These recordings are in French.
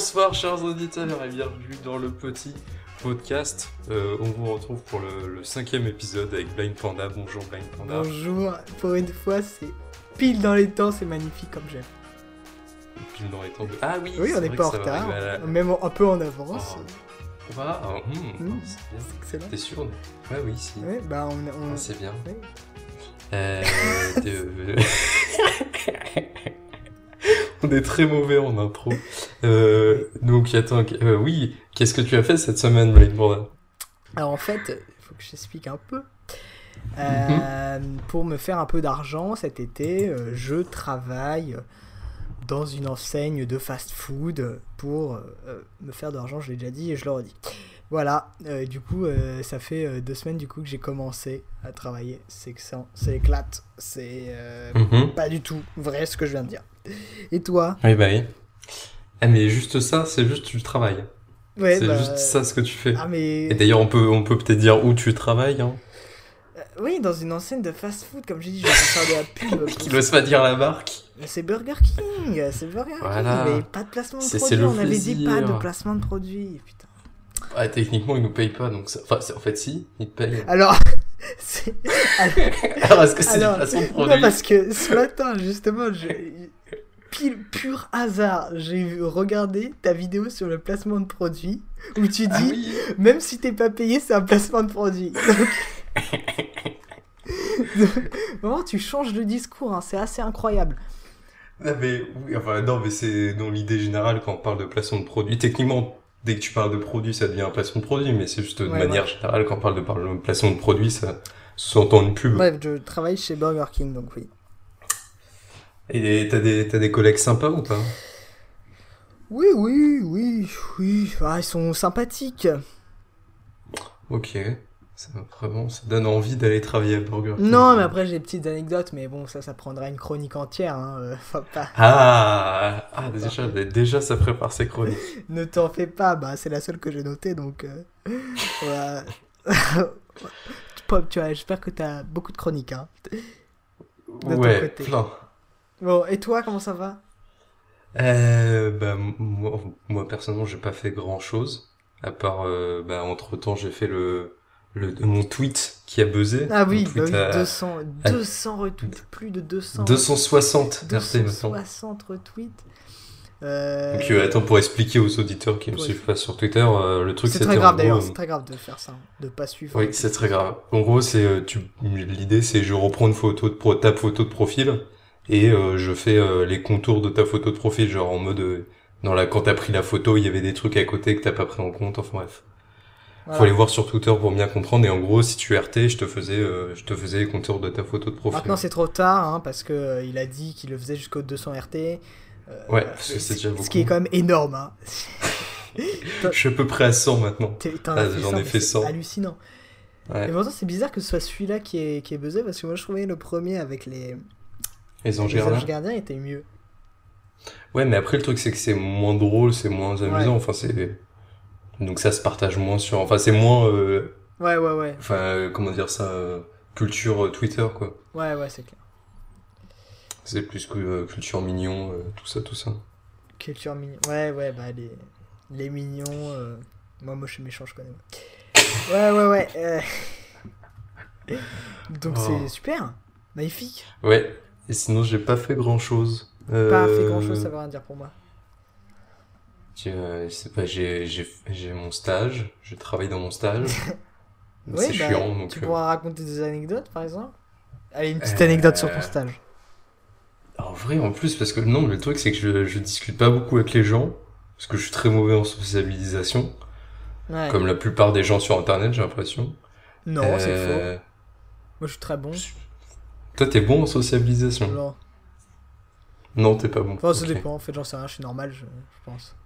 Bonsoir chers auditeurs et bienvenue dans le petit podcast. Euh, on vous retrouve pour le, le cinquième épisode avec Blind Panda. Bonjour Blind Panda. Bonjour, pour une fois c'est pile dans les temps, c'est magnifique comme j'aime. Pile dans les temps de... Ah oui, Oui, on n'est pas en retard, la- même un peu en avance. Oh. Ah, hmm, Hmm. c'est excellent. T'es sûr? Ouais, oui, si. Ouais, bah on, on- Ah, c'est bien. ouais. Euh, On est très mauvais en intro. Euh, donc attends, euh, oui, qu'est-ce que tu as fait cette semaine, Blind Panda Alors en fait, il faut que j'explique un peu. Euh, Pour me faire un peu d'argent cet été, euh, je travaille dans une enseigne de fast-food pour me faire de l'argent, je l'ai déjà dit et je le redis. Voilà, euh, du coup, euh, ça fait euh, deux semaines du coup que j'ai commencé à travailler. C'est que ça, c'est éclate. C'est Mhm. pas du tout vrai ce que je viens de dire. Et toi? Oui, bah oui. Ah, mais juste ça, c'est juste tu travailles. Ouais, c'est bah, juste ça ce que tu fais. Ah mais Et d'ailleurs, on peut, on peut peut-être dire où tu travailles. Hein. Oui, dans une enseigne de fast-food, comme j'ai dit, je vais faire de la pub. Qui n'ose pas dire la marque. C'est Burger King, c'est Burger Voilà. King, mais pas de placement de produit. On avait dit pas de placement de produit, putain. Ah, techniquement, ils nous payent pas, donc ça... enfin, c'est- en fait, si, ils te payent. Alors, c'est. Alors, Alors, est-ce que c'est une façon de non, produit parce que ce matin, justement, j'ai- pile pur hasard, j'ai regardé ta vidéo sur le placement de produit où tu dis, Ah oui même si t'es pas payé, c'est un placement de produit. Donc... Donc, Vraiment, tu changes de discours, hein, c'est assez incroyable. Non, mais, oui, enfin, non, mais c'est dans l'idée générale quand on parle de placement de produit. Techniquement, dès que tu parles de produit, ça devient un placement de produit, mais c'est juste de Ouais, manière générale quand on parle de placement de produit, ça sous-entend une pub. Bref, je travaille chez Burger King, donc oui. Et t'as des, t'as des collègues sympas ou pas? Oui, oui, oui, oui. Ah, ils sont sympathiques. Ok. Ça, vraiment, ça donne envie d'aller travailler à Burger King. Non, mais après j'ai des petites anecdotes, mais bon, ça, ça prendra une chronique entière. Hein. euh, pas... Ah, ah déjà, déjà, ça prépare ses chroniques. Ne t'en fais pas, bah, c'est la seule que j'ai notée, donc. euh. Pop, tu vois, j'espère que t'as beaucoup de chroniques. Hein. De ton ouais, côté. plein. Bon, et toi, comment ça va? Euh, bah, moi, moi, personnellement, j'ai pas fait grand chose. À part, euh, bah, entre temps, j'ai fait le, le, mon tweet qui a buzzé. Ah oui, bah oui, à 200, à- 200 retweets, plus de 200. 260 RT maintenant. 260 retweets. Euh, Donc, euh, attends, pour expliquer aux auditeurs qui me suivent pas sur Twitter, euh, le truc c'est très grave d'ailleurs, c'est très grave de faire ça, de pas suivre. Oui, c'est très grave. En gros, c'est euh, tu l'idée c'est je reprends une photo de pro... ta photo de profil et euh, je fais euh, les contours de ta photo de profil genre en mode euh, dans la quand t'as pris la photo, il y avait des trucs à côté que t'as pas pris en compte, enfin bref. Voilà. Faut aller voir sur Twitter pour bien comprendre et en gros, si tu RT, je te faisais euh, je te faisais les contours de ta photo de profil. Maintenant c'est trop tard, hein, parce que euh, il a dit qu'il le faisait jusqu'au 200 RT. euh, Ouais, parce que c'est déjà beaucoup. Ce qui est quand même énorme. Hein. Je suis à peu près à 100 maintenant. Ah, j'en 100, ai fait c'est 100. hallucinant. Ouais. Et pourtant c'est bizarre que ce soit celui-là qui est, qui est buzzé, parce que moi je trouvais le premier avec les, Les anges les gardiens. anges gardiens était mieux. Ouais, mais après le truc c'est que c'est moins drôle, c'est moins amusant, Ouais. enfin c'est donc ça se partage moins sur enfin c'est moins euh, Ouais, ouais, ouais. enfin euh, comment dire ça euh, culture Twitter quoi Ouais, ouais, c'est clair. c'est plus que culture mignon tout ça tout ça Culture mignon. Ouais, ouais, bah les, les mignons. Moi, moi je suis méchant, je connais. Ouais, ouais, ouais. Donc Oh. c'est super. Magnifique. ouais et sinon j'ai pas fait grand chose Pas fait grand chose, ça veut rien dire pour moi. J'ai je sais pas j'ai j'ai j'ai mon stage je travaille dans mon stage Oui, c'est bah, chiant donc Tu euh, pourras raconter des anecdotes, par exemple? Allez, une petite Euh, anecdote sur ton stage. en vrai en plus parce que non le truc c'est que je je discute pas beaucoup avec les gens parce que je suis très mauvais en sociabilisation Ouais. comme la plupart des gens sur internet j'ai l'impression Non, c'est faux. Euh, Moi, je suis très bon. Toi, t'es bon en sociabilisation? Non. Non, t'es pas bon. Enfin, ça dépend. En fait, j'en sais rien. Je suis normal, je, je pense.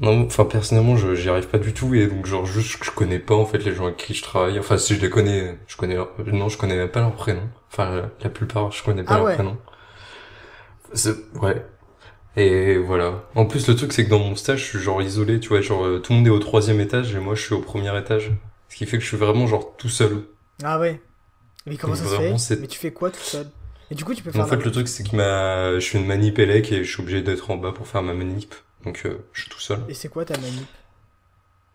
Non, enfin, personnellement, je j'y arrive pas du tout et donc, genre, juste, je connais pas, en fait, les gens avec qui je travaille. Enfin, si je les connais, je connais leur... Non, je connais même pas leur prénom. Enfin, la, la plupart, je connais pas Ah leur ouais. prénom. Ouais. Et voilà. En plus, le truc, c'est que dans mon stage, je suis genre isolé, tu vois, genre, euh, tout le monde est au troisième étage et moi, je suis au premier étage. Ce qui fait que je suis vraiment, genre, tout seul. Ah ouais. Mais comment Donc, ça se fait Mais tu fais quoi tout seul? Et du coup, tu peux En faire. fait, la- le truc, c'est que ma... je fais une manip élec et je suis obligé d'être en bas pour faire ma manip. Donc euh, je suis tout seul. Et c'est quoi ta manip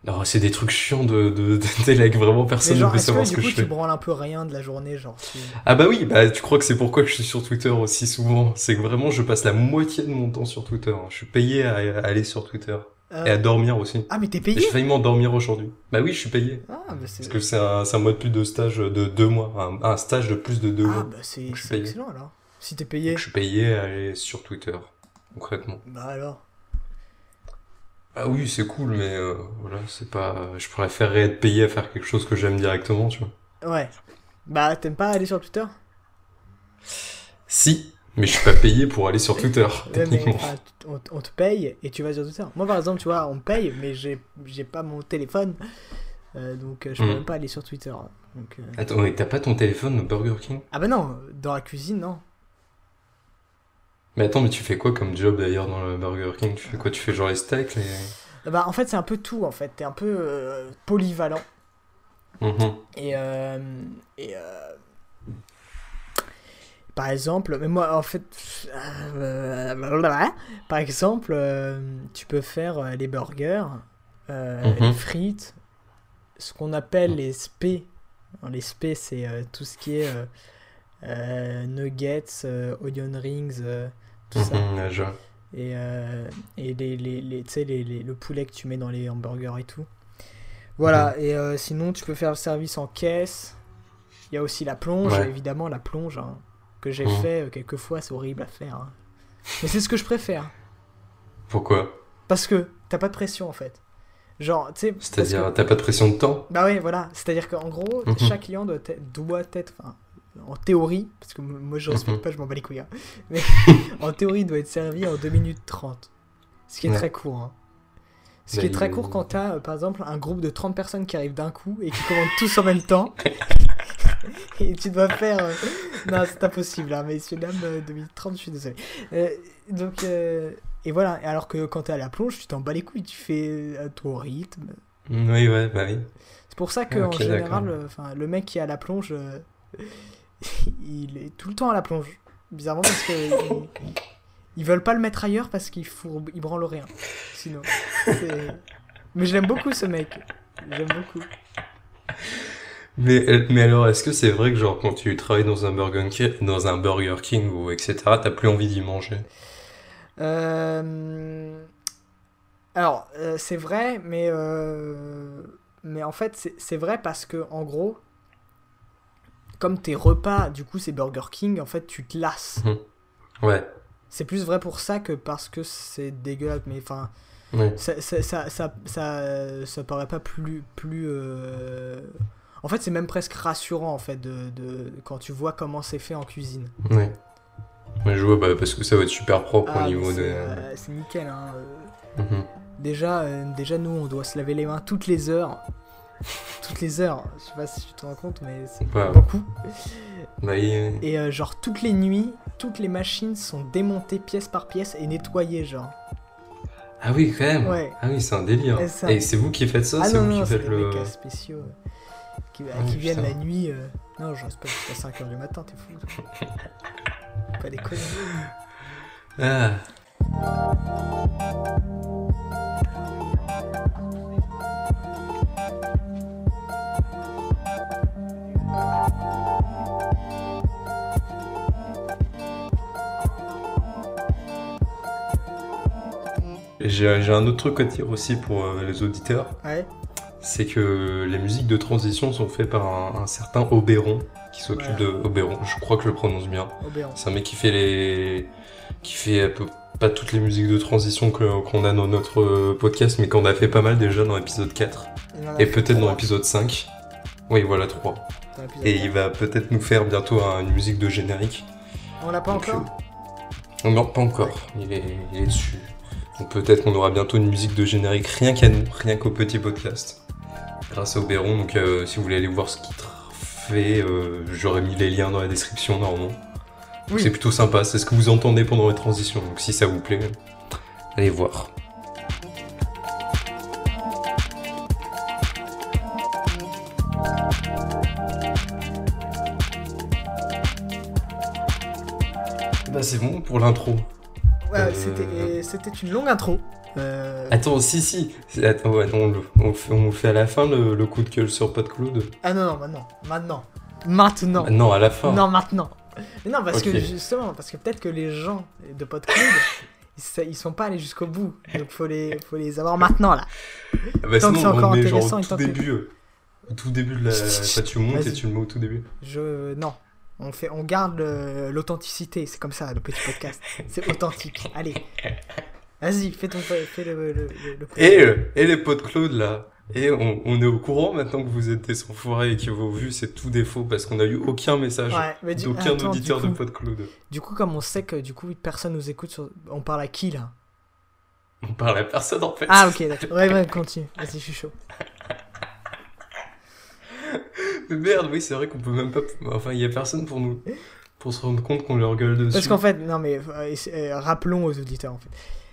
Non, c'est des trucs chiants de, de, de vraiment personne genre, ne est-ce savoir que ce que coup je tu fais. branles un peu rien de la journée, genre tu- Ah bah oui, bah tu crois que c'est pourquoi que je suis sur Twitter aussi souvent. C'est que vraiment je passe la moitié de mon temps sur Twitter. Je suis payé à, à aller sur Twitter. Euh, Et à dormir aussi. Ah mais t'es payé j'ai failli m'endormir aujourd'hui. Bah oui, je suis payé. Ah bah Parce que c'est un, un mode plus de stage de deux mois. Un, un stage de plus de deux ah, mois. bah c'est excellent alors. Si t'es payé, Donc, je suis payé à aller sur Twitter, concrètement. bah alors. Ah oui, c'est cool, mais euh, voilà, c'est pas. Je préférerais être payé à faire quelque chose que j'aime directement, tu vois. Ouais. Bah t'aimes pas aller sur Twitter? Si, mais je suis pas payé pour aller sur Twitter, mais techniquement. on, te paye et tu vas sur Twitter. Moi par exemple, tu vois, on me paye, mais j'ai j'ai pas mon téléphone, Euh, donc euh, je peux Hmm. même pas aller sur Twitter. Donc, euh, Attends, mais t'as pas ton téléphone au Burger King? Ah bah non, dans la cuisine non. Mais attends, mais tu fais quoi comme job d'ailleurs dans le Burger King? Tu fais quoi? Tu fais genre les steaks, les. Bah en fait c'est un peu tout en fait. T'es un peu euh, polyvalent. Mhm. Et, euh, et euh, par exemple, mais moi en fait, par exemple, tu peux faire les burgers, Mhm. les frites, ce qu'on appelle les spé. Alors, Les spé, c'est euh, tout ce qui est euh, euh, nuggets, onion rings, tout ça. Mhm, ouais, je vois. Et, euh, et les, les, les, le poulet que tu mets dans les hamburgers et tout. Voilà, et euh, sinon tu peux faire le service en caisse. Il y a aussi la plonge, Ouais. évidemment, la plonge hein, que j'ai Mhm. fait euh, quelques fois, c'est horrible à faire. hein. Mais c'est ce que je préfère. Pourquoi? Parce que t'as pas de pression en fait. Genre, tu sais. C'est-à-dire, que- t'as pas de pression de temps? Bah ouais, voilà. C'est-à-dire qu'en gros, Mhm. chaque client doit, être- doit être. enfin, en théorie, parce que moi je respecte Mhm. pas, je m'en bats les couilles. hein. Mais en théorie, il doit être servi en 2 minutes 30. Ce qui est Ouais. très court. hein. Ce Bah, qui est très court quand t'as, euh, par exemple, un groupe de 30 personnes qui arrivent d'un coup et qui commandent tous en même temps. et tu dois faire. euh, Non, c'est impossible, hein, messieurs, dames, euh, 2 minutes 30, je suis désolé. Donc. Et voilà, alors que quand t'es à la plonge, tu t'en bats les couilles, tu fais à ton rythme. Oui, ouais, bah oui. C'est pour ça que en général, le mec qui est à la plonge, il est tout le temps à la plonge. Bizarrement parce que ils, ils veulent pas le mettre ailleurs parce qu'il fourbe, il branle rien. Sinon, mais je l'aime beaucoup ce mec. J'aime beaucoup. Mais, euh, mais alors, est-ce que c'est vrai que genre quand tu travailles dans un Burger King, dans un Burger King ou etc., t'as plus envie d'y manger? Euh, Alors, euh, c'est vrai, mais euh, mais en fait, c'est- c'est vrai parce que en gros, comme tes repas, du coup, c'est Burger King, en fait, tu te lasses. Ouais, C'est plus vrai pour ça que parce que c'est dégueulasse. Mais enfin, ouais. ça, ça, ça, ça, ça, ça paraît pas plus. plus euh, En fait, c'est même presque rassurant en fait de, de... quand tu vois comment c'est fait en cuisine. Ouais. Ouais, je vois, bah, parce que ça va être super propre Ah, au mais niveau de. euh, c'est nickel. Hein. euh. Mhm. Déjà, euh, déjà, nous, on doit se laver les mains toutes les heures. Toutes les heures. Je sais pas si tu te rends compte, mais c'est Ouais. beaucoup. Bah, Et euh, genre, toutes les nuits, toutes les machines sont démontées pièce par pièce et nettoyées, genre. Ah oui, quand même. Ouais. Ah oui, c'est un délire. Et ça- Et c'est vous qui faites ça Ah C'est vous non, qui c'est faites le. mecs spéciaux euh, qui, Ah qui viennent la nuit. euh. Non, je reste pas jusqu'à 5h du matin, t'es fou. pas déconner. Ah. J'ai un autre truc à dire aussi pour euh, les auditeurs, Ouais, c'est que les musiques de transition sont faites par un, un certain Oberon qui s'occupe de Oberon. Je crois que je le prononce bien. C'est un mec qui fait les, qui fait un peu- pas toutes les musiques de transition qu'on a dans notre euh, podcast, mais qu'on a fait pas mal déjà dans l'épisode 4 Il en a et peut-être dans l'épisode 5. Oui, voilà 3. Et il va peut-être nous faire bientôt un- une musique de générique. On l'a pas Donc, encore euh, Non, pas encore. Il est, il est dessus. Donc peut-être qu'on aura bientôt une musique de générique rien qu'à nous, rien qu'au petit podcast. Grâce à Oberon. Donc euh, si vous voulez aller voir ce qu'il fait, euh, j'aurais mis les liens dans la description normalement. Oui. C'est plutôt sympa. C'est ce que vous entendez pendant les transitions. Donc si ça vous plaît, allez voir. C'est bon pour l'intro. Ouais, Euh, c'était- une longue intro. Euh, Attends, si, si. Attends, ouais, non, on, le- on, le fait, on le fait à la fin le, le coup de gueule sur PodCloud. Ah non, non, maintenant. Maintenant. Maintenant. Non, à la fin. Non, maintenant. Mais non, parce que justement, parce que peut-être que les gens de PodCloud, ils, sont pas allés jusqu'au bout. Donc faut les, faut les avoir maintenant là. Ah bah Tant que sinon, c'est encore on genre intéressant et tout tant début. euh, Au tout début de la. Tu montes et tu le mets au tout début. Je non. On fait, on garde l'authenticité. C'est comme ça le petit podcast. C'est authentique. Allez. Vas-y, fais ton, fais le, le, Et, euh, et les PodCloud là. Et on, on est au courant maintenant que vous êtes des enfoirés et que vos vues c'est tout défaut parce qu'on a eu aucun message Ouais, d'aucun auditeur de coup- PodCloud. Du coup, comme on sait que du coup personne nous écoute, sur... on parle à qui là? On parle à personne en fait. Ah ok, d'accord. Ouais, ouais, continue. Vas-y, je suis chaud. Mais merde, oui, c'est vrai qu'on peut même pas. Enfin, il y a personne pour nous. Pour se rendre compte qu'on leur gueule dessus. Parce qu'en fait, non mais euh, euh, rappelons aux auditeurs en fait.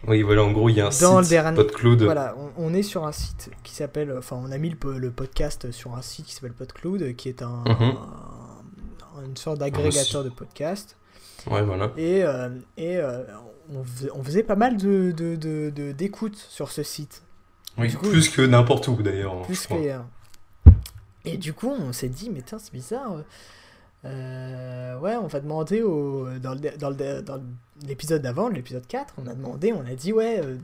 Oui, voilà, en gros, il y a un Dans le site dernier- PodCloud. Voilà, on, on est sur un site qui s'appelle, enfin on a mis le, po- le podcast sur un site qui s'appelle PodCloud, qui est un, Mhm. un- une sorte d'agrégateur de podcasts. Ouais, voilà. Et, euh, et euh, on, faisait, on faisait pas mal de, de, de, de- d'écoutes sur ce site. Oui, Du coup- plus que n'importe où d'ailleurs. plus je crois. qu'ailleurs. Et du coup, on s'est dit, mais tiens, c'est bizarre. Euh, ouais, on va demander au, dans, le, dans, le, dans l'épisode d'avant, l'épisode 4, on a demandé, on a dit, ouais, euh,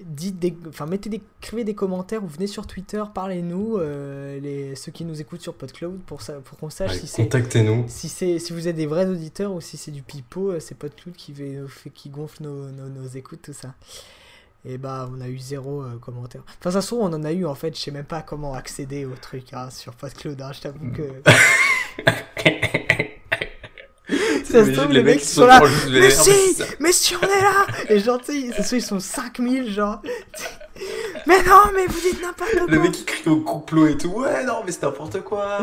dites des, enfin, mettez des, écrivez des commentaires ou venez sur Twitter, parlez-nous, euh, les, ceux qui nous écoutent sur PodCloud, pour, ça, pour qu'on sache si c'est. Contactez-nous. Si, c'est, si vous êtes des vrais auditeurs ou si c'est du pipeau, euh, c'est PodCloud qui, qui gonfle nos, nos, nos écoutes, tout ça. Et bah, on a eu zéro euh, commentaire. Enfin, ça se trouve, on en a eu en fait, je sais même pas comment accéder au truc hein, sur PodCloud, hein, je t'avoue que. Ça se trouve, les mecs qui sont là, Mais si. Mais si on est là Et genre, tu sais, ça se trouve, ils sont 5000, genre. Mais non, mais vous dites n'importe quoi Le mec qui crie au complot et tout. Ouais, non, mais c'est n'importe quoi.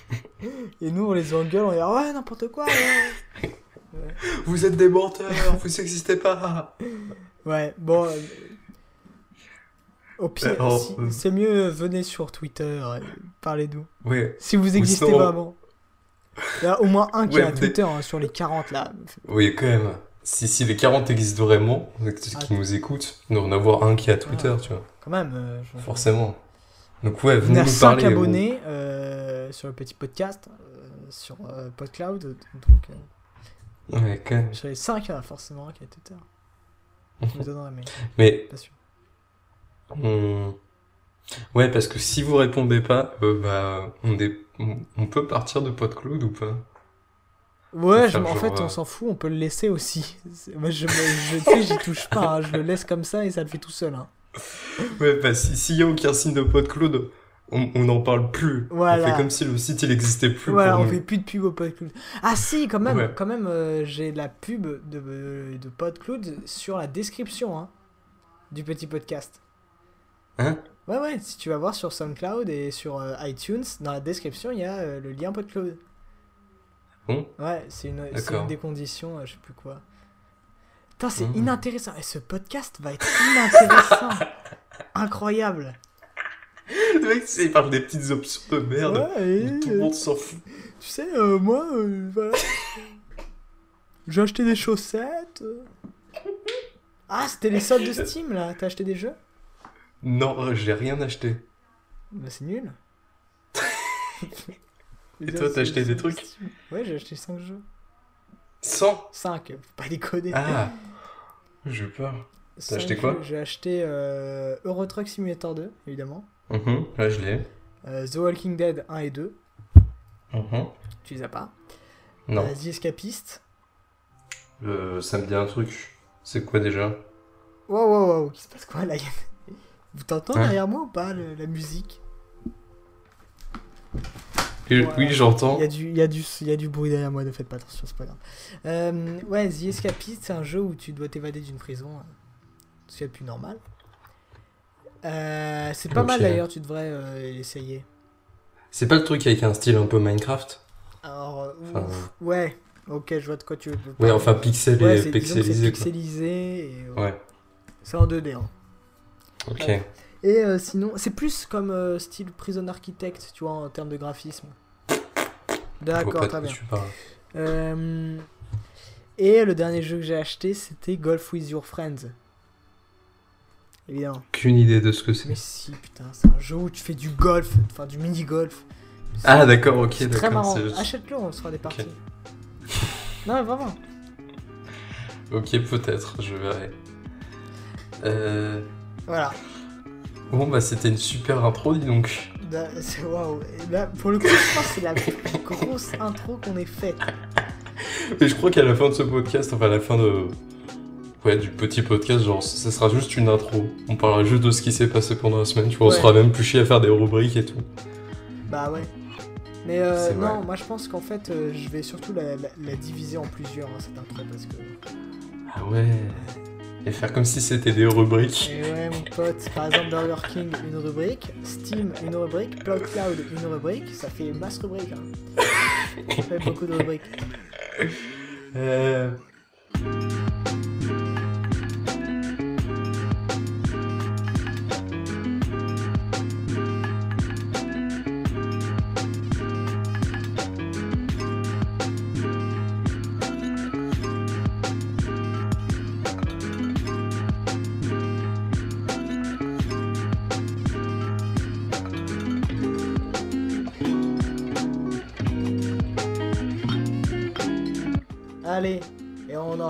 Et nous, on les engueule, on dit ouais, n'importe quoi, ouais. vous êtes des menteurs, vous n'existez pas. Ouais, bon. euh, Au pire, Alors, si- euh, c'est mieux, venez sur Twitter, parlez-nous. Ouais. Si vous existez vraiment. Il y a au moins un qui Ouais, a Twitter hein, sur les 40 là. Oui, quand même. Si, si les 40 existent vraiment, qui Ah. nous écoutent, il doit en avoir un qui a Twitter, tu vois. Quand même. euh, je- Forcément. Donc ouais, venez nous 5 parler. oh. abonnés euh, sur le petit podcast, euh, sur euh, PodCloud. Donc, euh, Ouais, quand même. les 5, il y en a forcément qui a Twitter. Je me donnerai, mais Mais pas sûr. on... Ouais, parce que si vous répondez pas, euh, bah, on, peut partir de PodCloud ou pas? Ouais, je- en genre, fait, euh, on s'en fout, on peut le laisser aussi. Moi, je, je, j'y touche pas, hein, je le laisse comme ça et ça le fait tout seul. hein. Ouais, bah si- s'il y a aucun signe de PodCloud, on n'en parle plus. Voilà. On fait comme si le site il existait plus Voilà, pour on nous. fait plus de pub au PodCloud. Ah si, quand même, Ouais. quand même, euh, j'ai la pub de, de PodCloud sur la description hein, du petit podcast. Hein? Ouais, ouais, si tu vas voir sur SoundCloud et sur euh, iTunes, dans la description, il y a euh, le lien PodCloud. Bon? Ouais, c'est une, une des conditions, je sais plus quoi. Putain, c'est Mhm. inintéressant. Et ce podcast va être inintéressant. Incroyable. Le mec, tu sais, il parle des petites options de merde. Ouais, et, Tout le euh, monde s'en fout. Tu sais, euh, moi, euh, voilà. J'ai acheté des chaussettes. euh. Ah, c'était les soldes de Steam là. T'as acheté des jeux? Non, j'ai rien acheté. Bah, c'est nul. Et toi, t'as acheté des trucs? Ouais, j'ai acheté 5 jeux. 100 5, faut pas déconner. Ah J'ai peur. Cinq acheté quoi? J'ai acheté euh, Euro Truck Simulator 2, évidemment. Mhm, Là, je l'ai. Euh, The Walking Dead 1 et 2. Mhm. Tu les as pas? Non. Euh, The Escapist. Euh, ça me dit un truc. C'est quoi déjà? Wow, wow, wow. Qui se passe quoi là Vous t'entendez Hein derrière moi ou pas le- la musique? Et- Ouais. Oui, j'entends. Il y, a du, y y a bruit derrière moi, ne faites pas attention, c'est pas grave. Euh, ouais, The Escapist, c'est un jeu où tu dois t'évader d'une prison. Ce qui est le plus normal. Euh, c'est pas mal d'ailleurs, tu devrais euh, essayer. C'est pas le truc avec un style un peu Minecraft Alors, Enfin, ouf, ouais, ok, je vois de quoi tu veux Ouais, enfin pixel Ouais, et pixelisé pixelisé. et, euh, Ouais, C'est en 2D. hein. ok. Ouais. Et euh, sinon, c'est plus comme style Prison Architect, tu vois, en termes de graphisme. D'accord, très bien. Et le dernier jeu que j'ai acheté, c'était Golf with Your Friends. Évidemment. Aucune idée de ce que c'est. Mais si, putain, c'est un jeu où tu fais du golf, enfin du mini-golf. Ah, d'accord, ok, C'est très d'accord. marrant. Achète-le, on se fera des parties. non, mais vraiment. Ok, peut-être, je verrai. Euh... Voilà. Bon, bah, c'était une super intro, dis donc. Bah, c'est waouh. Et bah, pour le coup, je pense que c'est la plus grosse intro qu'on ait faite. Mais je crois qu'à la fin de ce podcast, enfin, à la fin de. Ouais, du petit podcast, genre, ça sera juste une intro. On parlera juste de ce qui s'est passé pendant la semaine, tu vois. On sera même plus chier à faire des rubriques et tout. Bah ouais. Mais euh, non, moi je pense qu'en fait, euh, je vais surtout la, la- la diviser en plusieurs, hein, cette intro, parce que. Ah ouais. Et faire comme si c'était des rubriques. Et ouais, mon pote, par exemple, Burger King, une rubrique, Steam, une rubrique, Cloud, une rubrique, ça fait masse rubrique. Hein. Ça fait beaucoup de rubriques. Euh...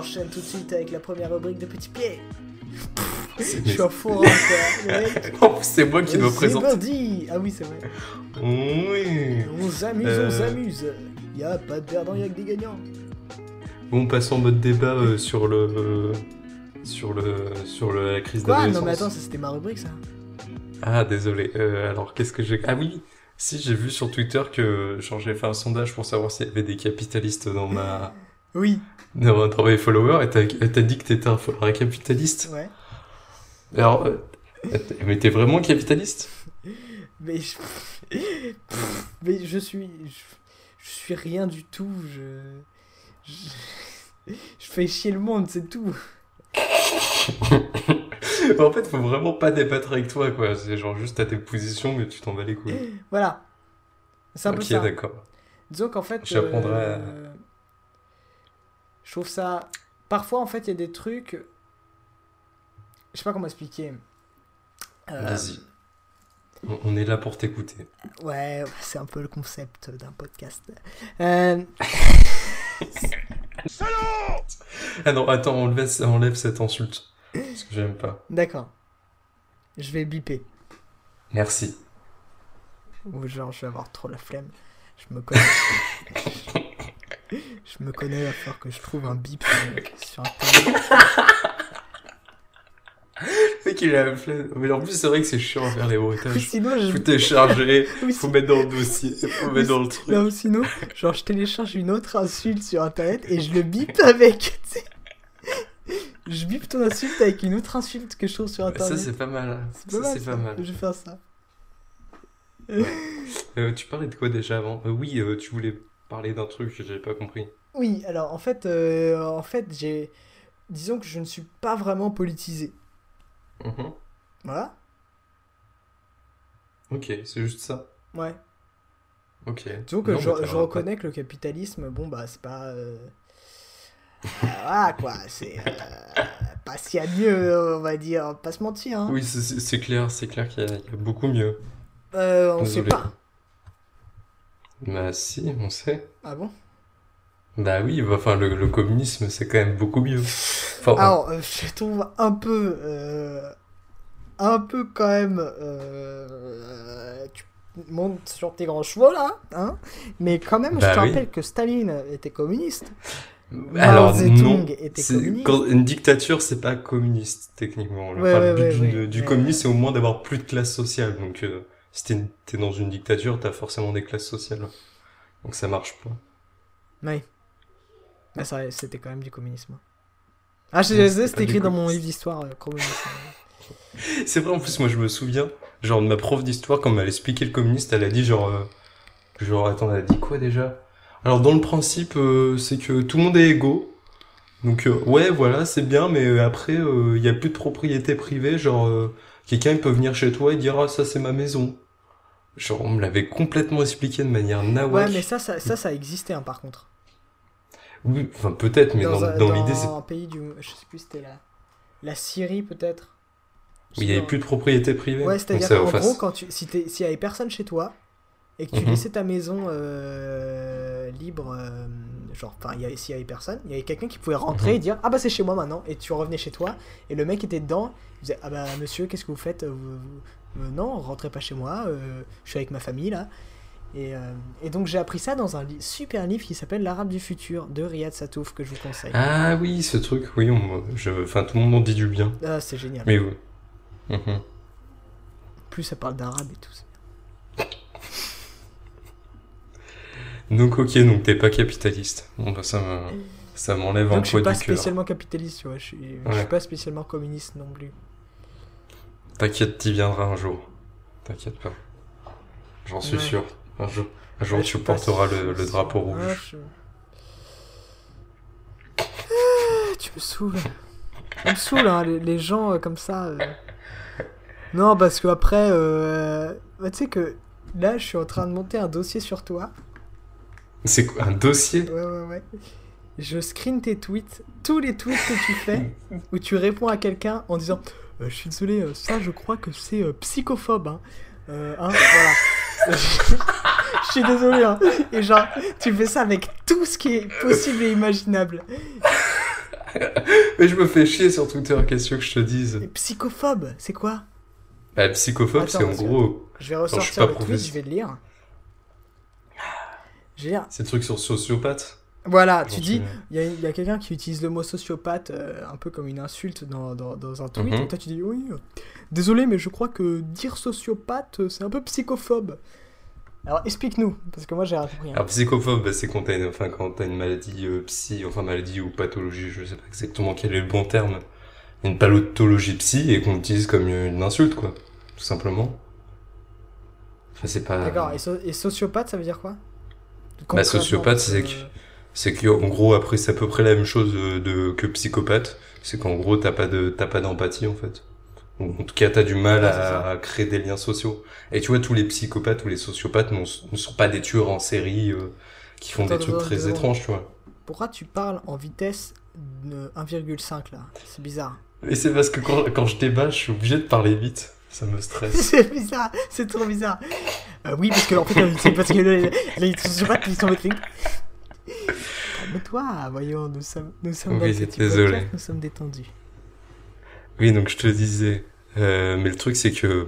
enchaîne tout de suite avec la première rubrique de Petit Pied. c'est- Je suis. En plus, c'est moi qui dois C'est présenter. parti Ah oui, c'est vrai. Oui. On s'amuse, Euh. on s'amuse. Y a pas de perdants, y a que des gagnants. Bon, passons en mode débat euh, sur le. euh, sur le. sur le- la crise d'adolescence. Non mais attends, ça, c'était ma rubrique ça. Ah, désolé. Euh, alors, qu'est-ce que j'ai. Ah oui Si, j'ai vu sur Twitter que genre, j'ai fait un sondage pour savoir s'il y avait des capitalistes dans ma. Oui, dans, dans mes followers et t'as dit que t'étais un, capitaliste. ouais. Alors, euh, mais t'es vraiment capitaliste? Mais je... mais je suis, je... je suis rien du tout. Je, je, je fais chier le monde, c'est tout. En fait, faut vraiment pas débattre avec toi, quoi. C'est genre juste à tes positions, mais tu t'en vas les couilles. Voilà. C'est un peu Ok, ça. d'accord. Disons qu'en fait, J'apprendrai à- euh, je trouve ça. Parfois, en fait, il y a des trucs. Je sais pas comment expliquer. Euh, Vas-y. On- On est là pour t'écouter. Ouais, c'est un peu le concept d'un podcast. Euh, Ah non, attends, enlève, enlève cette insulte. Parce que j'aime pas. D'accord. Je vais biper. Merci. Ou genre, je vais avoir trop la flemme. Je me connais. je me connais, il va falloir que je trouve un bip sur, sur internet. Le mec, il a la flemme. Mais en plus, c'est vrai que c'est chiant à faire les bruitages. Sinon, je. Faut télécharger, faut mettre dans le dossier, faut mettre dans le truc. Non, sinon, genre, je télécharge une autre insulte sur internet et je le bip avec. Je bip ton insulte avec une autre insulte que je trouve sur Ça, internet. c'est pas mal. C'est Ça, c'est ça. pas mal. Je vais faire ça. Euh, tu parlais de quoi déjà avant? Euh, Oui, euh, tu voulais parler d'un truc que j'avais pas compris. Oui, alors en fait, euh, en fait, j'ai. Disons que je ne suis pas vraiment politisé. Mhm. Voilà. Ok, c'est juste ça. Ouais. Ok. Disons que Non, je, je pas- reconnais que le capitalisme, bon, bah, c'est pas. euh, euh, voilà, quoi. C'est. euh, pas s'il y a mieux, on va dire. Pas se mentir, hein. Oui, c'est- clair, c'est clair qu'il y, a- il y a beaucoup mieux. Euh, on sait pas. Bah si, on sait. Ah bon? Bah oui, bah, enfin le, le communisme c'est quand même beaucoup mieux. Enfin, Alors, euh, je trouve un peu. euh, un peu quand même. euh, tu montes sur tes grands chevaux là, hein Mais quand même, Bah je te oui. rappelle que Staline était communiste. alors Mao non, était c'est- communiste. quand- une dictature c'est pas communiste techniquement. Ouais, Enfin, ouais, le but ouais, du Mais- communisme c'est au moins d'avoir plus de classe sociale. Donc euh, si t'es dans une dictature t'as forcément des classes sociales. Donc ça marche pas. Oui. Mais ça, c'était quand même du communisme. Ah, je Non, sais, c'était du écrit dans mon livre d'histoire, euh, communisme. C'est vrai, en plus, moi, je me souviens, genre, de ma prof d'histoire, quand elle m'a expliqué le communiste, elle a dit, genre, euh, genre, attends, elle a dit quoi déjà? Alors, dans le principe, euh, c'est que tout le monde est égaux. Donc, euh, ouais, voilà, c'est bien, mais après, il y a plus de propriété privée, genre, quelqu'un, peut venir chez toi et dire, ah, ça, c'est ma maison. Genre, on me l'avait complètement expliqué de manière nawak. Ouais, mais ça, ça, ça, ça existait, hein, par contre. Oui, enfin, peut-être, mais dans, dans l'idée, c'est... un pays du. Je sais plus, c'était la. La Syrie, peut-être. il n'y avait plus de propriété privée. Ouais, c'est-à-dire qu'en gros, quand tu, si s'il y avait personne chez toi et que tu Mhm. laissais ta maison euh, libre, euh, genre, enfin, il y avait- s'il y avait personne, il y avait quelqu'un qui pouvait rentrer Mhm. et dire Ah bah c'est chez moi maintenant, et tu revenais chez toi, et le mec était dedans, il disait Ah bah monsieur, qu'est-ce que vous faites Vous- Non, rentrez pas chez moi, euh, je suis avec ma famille là. Et, euh, et donc j'ai appris ça dans un li- super livre qui s'appelle L'Arabe du futur de Riyad Satouf que je vous conseille. Ah oui, ce truc, oui, je... enfin, tout le monde en dit du bien. Ah, c'est génial. Mais oui. Mhm. Plus ça parle d'arabe et tout. Donc ok, donc t'es pas capitaliste. Bon bah ça me- ça m'enlève un Donc je poids suis pas du cœur. spécialement capitaliste, tu vois. Je suis, je suis pas spécialement communiste non plus. T'inquiète, t'y viendras un jour. T'inquiète pas. J'en suis Ouais. sûr. Un jour, un jour Ouais, tu porteras le, le drapeau Ouais, rouge. je- Ah, tu me saoules. Ça me saoule, hein, les, les gens euh, comme ça. euh. Non, parce que après, euh, bah, tu sais que là, je suis en train de monter un dossier sur toi. C'est quoi un dossier? Ouais, ouais, ouais. Je screen tes tweets, tous les tweets que tu fais, où tu réponds à quelqu'un en disant Je suis désolé, euh, ça, je crois que c'est euh, psychophobe. Hein. Euh, hein, voilà. Je suis désolé. Hein. Et genre, tu fais ça avec tout ce qui est possible et imaginable. Mais je me fais chier sur Twitter, qu'est-ce que je te dise? Et psychophobe, c'est quoi? Bah, psychophobe, c'est en gros. Je vais je suis ressortir pas le tweet, je vais le. Je lire. C'est le truc sur sociopathe? Voilà, tu dis, suis- il y a, quelqu'un qui utilise le mot sociopathe euh, un peu comme une insulte dans, dans, dans un tweet, Mhm. et toi tu dis oui, euh, désolé, mais je crois que dire sociopathe, euh, c'est un peu psychophobe. Alors explique-nous, parce que moi j'ai rien compris. hein. Alors psychophobe, bah, c'est quand t'as une, enfin, quand t'as une maladie euh, psy, enfin maladie ou pathologie, je sais pas exactement quel est le bon terme, une pathologie psy et qu'on utilise comme une insulte, quoi, tout simplement. Enfin, c'est pas. D'accord, et, so- et sociopathe, ça veut dire quoi? Bah, sociopathe, c'est que- C'est que en gros après c'est à peu près la même chose euh, de, que psychopathe, c'est qu'en gros t'as pas de t'as pas d'empathie en fait. En tout cas t'as du mal Ouais, à, à créer des liens sociaux. Et tu vois tous les psychopathes ou les sociopathes ne sont pas des tueurs en série euh, qui font Attends, des trucs très étranges, tu vois. Pourquoi tu parles en vitesse de 1,5 là? C'est bizarre. Et c'est parce que quand, quand je débat, je suis obligé de parler vite. Ça me stresse. c'est bizarre, c'est trop bizarre. Euh, oui, parce que en fait, c'est parce que les, les sociopathes ils sont métriques. Calme-toi, voyons, nous sommes, nous sommes dans Oui, le désolé. podcast, nous sommes détendus. Oui, donc je te disais. Euh, mais le truc, c'est que,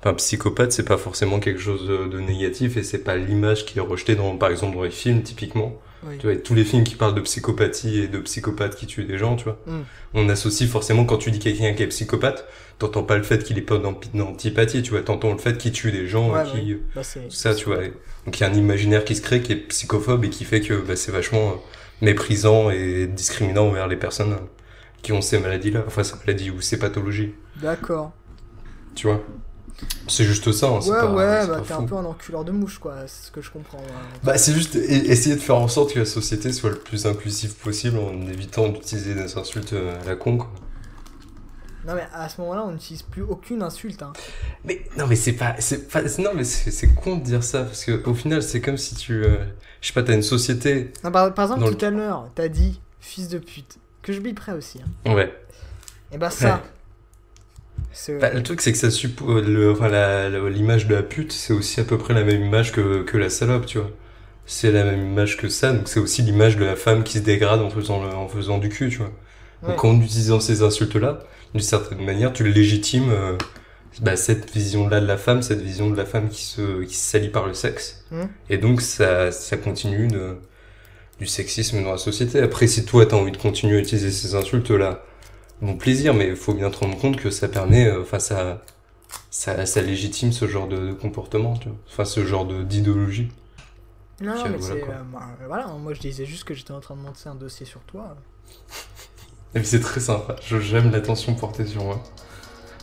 enfin, psychopathe, c'est pas forcément quelque chose de, négatif et c'est pas l'image qui est rejetée dans, par exemple, dans les films, typiquement. Oui. Tu vois, tous les films qui parlent de psychopathie et de psychopathes qui tuent des gens, tu vois. Mm. On associe forcément, quand tu dis quelqu'un qui est psychopathe, t'entends pas le fait qu'il est pas d'antipathie, tu vois. T'entends le fait qu'il tue des gens Ouais, et qui, Bah, c'est- tout ça, tu vois. Et Donc il y a un imaginaire qui se crée qui est psychophobe et qui fait que bah, c'est vachement euh, méprisant et discriminant envers les personnes qui ont ces maladies-là, enfin ces maladies ou ces pathologies, D'accord. tu vois? C'est juste ça, hein, Ouais, pas, ouais, bah t'es un peu un enculeur de mouche, quoi, c'est ce que je comprends. ouais. Bah c'est juste e- essayer de faire en sorte que la société soit le plus inclusive possible en évitant d'utiliser des insultes euh, à la con, quoi. Non, mais à ce moment-là, on n'utilise plus aucune insulte. Hein. Mais non, mais c'est pas, c'est pas, non, mais c'est c'est con de dire ça parce que au final, c'est comme si tu, euh, je sais pas, t'as une société. Non, par, par exemple, Dans le- tout à l'heure, t'as dit fils de pute, que je biperai aussi. Hein. Ouais. Et bah, ça. Ouais. c'est- Bah, le truc, c'est que ça suppose, la- l'image de la pute, c'est aussi à peu près la même image que, que la salope, tu vois. C'est la même image que ça, donc c'est aussi l'image de la femme qui se dégrade en faisant, le- en faisant du cul, tu vois. Ouais. Donc en utilisant ces insultes-là, d'une certaine manière, tu légitimes euh, bah, cette vision-là de la femme, cette vision de la femme qui se, qui se salit par le sexe. Hmm. Et donc ça, ça continue de, du sexisme dans la société. Après, si toi, t'as envie de continuer à utiliser ces insultes-là, bon plaisir, mais il faut bien te rendre compte que ça permet, euh, enfin ça, ça, ça légitime ce genre de, de comportement, tu vois. Enfin, ce genre de d'idéologie. Non, Puis, mais voilà, euh, bah, voilà, moi je disais juste que j'étais en train de monter un dossier sur toi. Et puis c'est très sympa. J'aime l'attention portée sur moi.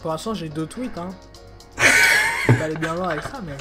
Pour l'instant, j'ai deux tweets, hein. Je vais aller bien loin avec ça, mais.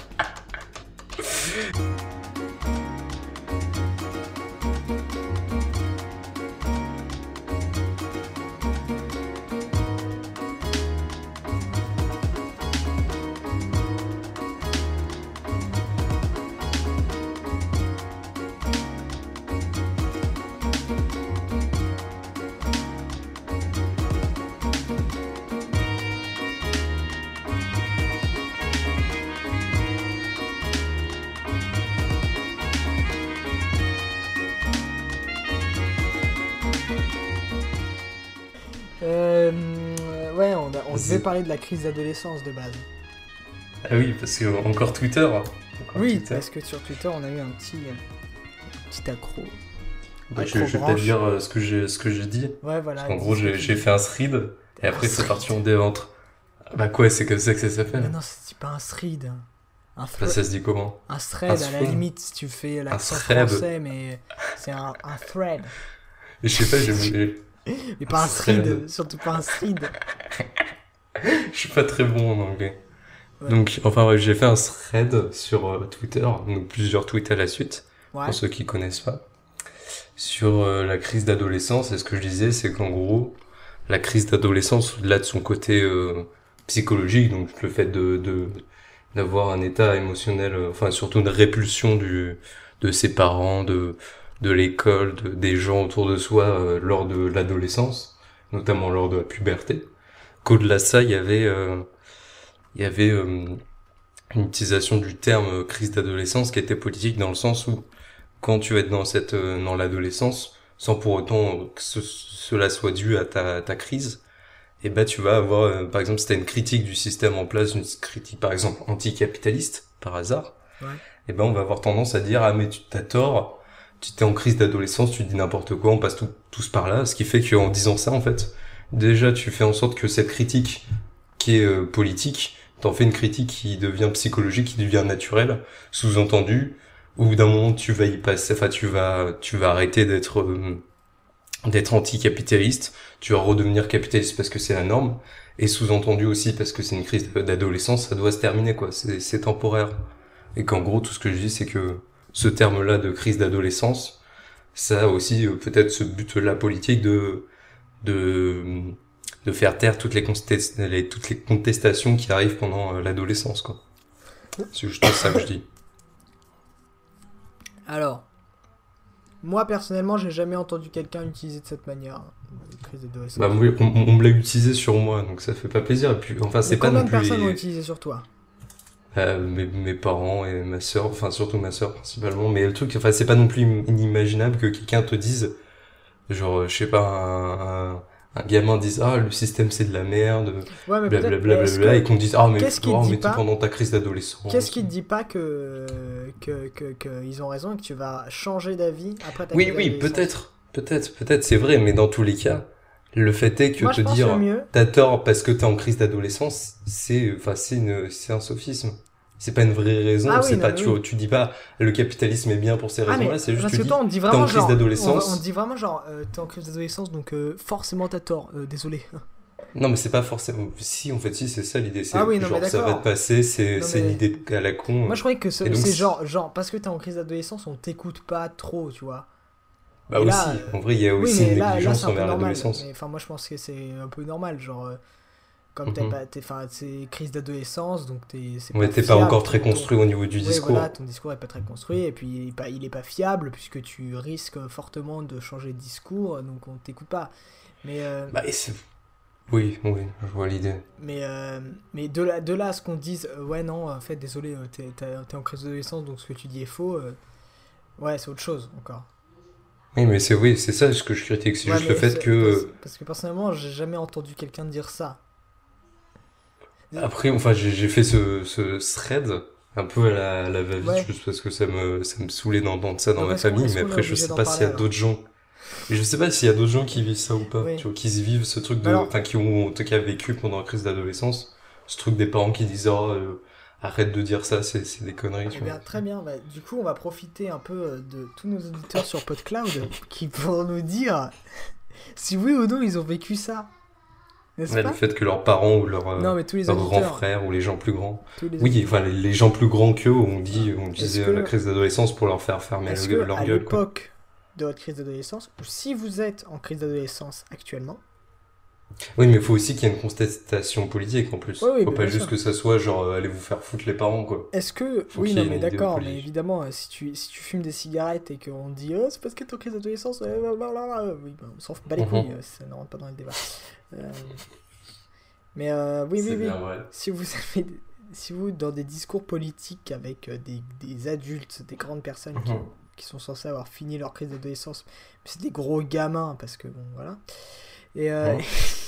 On, a- on devait parler de la crise d'adolescence de base. Ah oui, parce que encore Twitter. encore Oui, Twitter. parce que sur Twitter, on a eu un petit, un petit accro. Bah, je, je vais peut-être dire euh, ce que j'ai ce que j'ai dit. Ouais, voilà. En gros, j'ai fait un thread et après c'est parti en déventre. Bah quoi, c'est comme ça que ça s'appelle. non, c'est pas un thread. Un, Bah, ça se dit comment un thread, un à la limite, si tu fais l'accent thread. français, mais c'est un, un thread. Et je sais pas, j'ai- Mais pas un thread, surtout pas un thread. je suis pas très bon en anglais. Ouais. Donc, enfin, ouais, j'ai fait un thread sur euh, Twitter, donc plusieurs tweets à la suite. Ouais. pour ceux qui connaissent pas, sur euh, la crise d'adolescence. Et ce que je disais, c'est qu'en gros, la crise d'adolescence, au-delà de son côté euh, psychologique, donc le fait de de- d'avoir un état émotionnel, enfin surtout une répulsion du de ses parents, de de l'école, de, des gens autour de soi euh, lors de l'adolescence, notamment lors de la puberté. Qu'au-delà de ça, il y avait euh, il y avait euh, une utilisation du terme euh, crise d'adolescence qui était politique dans le sens où quand tu vas être dans cette euh, dans l'adolescence sans pour autant que ce- cela soit dû à ta, ta crise et ben tu vas avoir euh, par exemple si t'as une critique du système en place une critique par exemple anticapitaliste par hasard Ouais. et ben on va avoir tendance à dire ah mais tu t'as tort tu t'es en crise d'adolescence tu dis n'importe quoi on passe tout- tous par là ce qui fait qu'en disant ça en fait déjà tu fais en sorte que cette critique qui est euh, politique t'en fais une critique qui devient psychologique qui devient naturelle sous-entendu au bout d'un moment tu vas y passer enfin tu vas tu vas arrêter d'être euh, d'être anticapitaliste tu vas redevenir capitaliste parce que c'est la norme et sous-entendu aussi parce que c'est une crise d'adolescence ça doit se terminer quoi c'est c'est temporaire. Et qu'en gros tout ce que je dis c'est que ce terme là de crise d'adolescence ça a aussi euh, peut-être ce but là politique de de de faire taire toutes les, les toutes les contestations qui arrivent pendant euh, l'adolescence quoi c'est juste ça que je dis Alors, moi personnellement, j'ai jamais entendu quelqu'un utiliser de cette manière. Bah, on, on me l'a utilisé sur moi, donc ça fait pas plaisir. Et puis, enfin, c'est pas combien non de plus personnes les- utilisé sur toi? Euh, mes, mes parents et ma sœur, enfin surtout ma sœur principalement. Mais le truc, enfin, c'est pas non plus im- inimaginable que quelqu'un te dise, genre, je sais pas, un, un, un gamin dise ah le système c'est de la merde, Ouais, blablabla, mais est-ce blablabla, que- et qu'on dise ah mais, qu'est-ce oh, mais pas pendant ta crise d'adolescence. Qu'est-ce qui te dit pas que, que, que, que ont raison et que tu vas changer d'avis après ta Oui, crise oui, d'adolescence peut-être, peut-être, peut-être, c'est vrai, mais dans tous les cas, le fait est que Moi, te dire t'as tort parce que t'es en crise d'adolescence, c'est, enfin, c'est un sophisme. C'est pas une vraie raison. Ah oui, c'est pas, tu, tu dis pas le capitalisme est bien pour ces Ah, raisons-là. c'est juste parce tu que dis toi, on dit t'es en crise d'adolescence. On, on dit vraiment genre, euh, t'es en crise d'adolescence, donc euh, forcément t'as tort. Euh, désolé. Non, mais c'est pas forcément. Si, en fait, si, c'est ça l'idée. C'est Ah oui, non, genre ça va te passer. C'est, mais- une idée à la con. Moi, je croyais que c'est genre, genre, parce que t'es en crise d'adolescence, on t'écoute pas trop, tu vois. bah et aussi. là, euh, en vrai, il y a aussi une négligence envers l'adolescence. Enfin, moi, je pense que c'est un peu normal, genre. Comme pas, t'es, enfin, c'est crise d'adolescence, donc t'es, c'est Ouais, pas fiable, encore très ton- construit au niveau du Ouais, discours. voilà, ton discours est pas très construit et puis il est pas, il est pas fiable puisque tu risques fortement de changer de discours, donc on t'écoute pas. Mais, euh, Bah, et oui, oui, je vois l'idée. mais, euh, mais de là, de là à ce qu'on dise, euh, ouais, non, en fait, désolé, t'es, t'es en crise d'adolescence, donc ce que tu dis est faux, ouais, c'est autre chose encore. Oui, mais c'est oui, c'est ça ce que je critique. C'est Ouais, juste le fait que. Parce, parce que personnellement, j'ai jamais entendu quelqu'un dire ça. Après, enfin, j'ai fait ce, ce thread un peu à la, la va-vite, Ouais. juste parce que ça me, ça me saulait d'entendre ça dans ma famille, mais après, je sais pas s'il y a alors d'autres gens. Et je sais pas s'il y a d'autres gens qui vivent ça ou pas, Oui. tu vois, qui vivent ce truc de, enfin, qui ont, en tout cas, vécu pendant la crise d'adolescence, ce truc des parents qui disent, oh, euh, arrête de dire ça, c'est, des conneries, Eh bien, très bien. Bah, du coup, on va profiter un peu euh, de tous nos auditeurs sur PodCloud qui vont nous dire si oui ou non ils ont vécu ça. Ouais, le fait que leurs parents ou leurs, euh, Non, mais tous les leurs grands frères ou les gens plus grands. Oui, enfin, les, les gens plus grands qu'eux, on dit, on disait que- la crise d'adolescence pour leur faire fermer le- que leur à gueule, l'époque de votre crise d'adolescence, ou si vous êtes en crise d'adolescence actuellement, Oui, mais il faut aussi qu'il y ait une contestation politique en plus. Oui, oui, faut bah, pas juste sûr. que ça soit genre euh, allez vous faire foutre les parents quoi. est-ce que Faut oui non mais d'accord, mais évidemment euh, si tu si tu fumes des cigarettes et qu'on dit oh, c'est parce que t'es en crise d'adolescence, euh, blablabla, oui bah, on s'en fout pas les Mhm. couilles, euh, ça ne rentre pas dans le débat. Euh, Mais euh, oui oui oui. si vous avez si vous dans des discours politiques avec euh, des, des adultes, des grandes personnes qui, Mhm. qui sont censées avoir fini leur crise d'adolescence, c'est des gros gamins parce que bon voilà. Et euh, Mhm.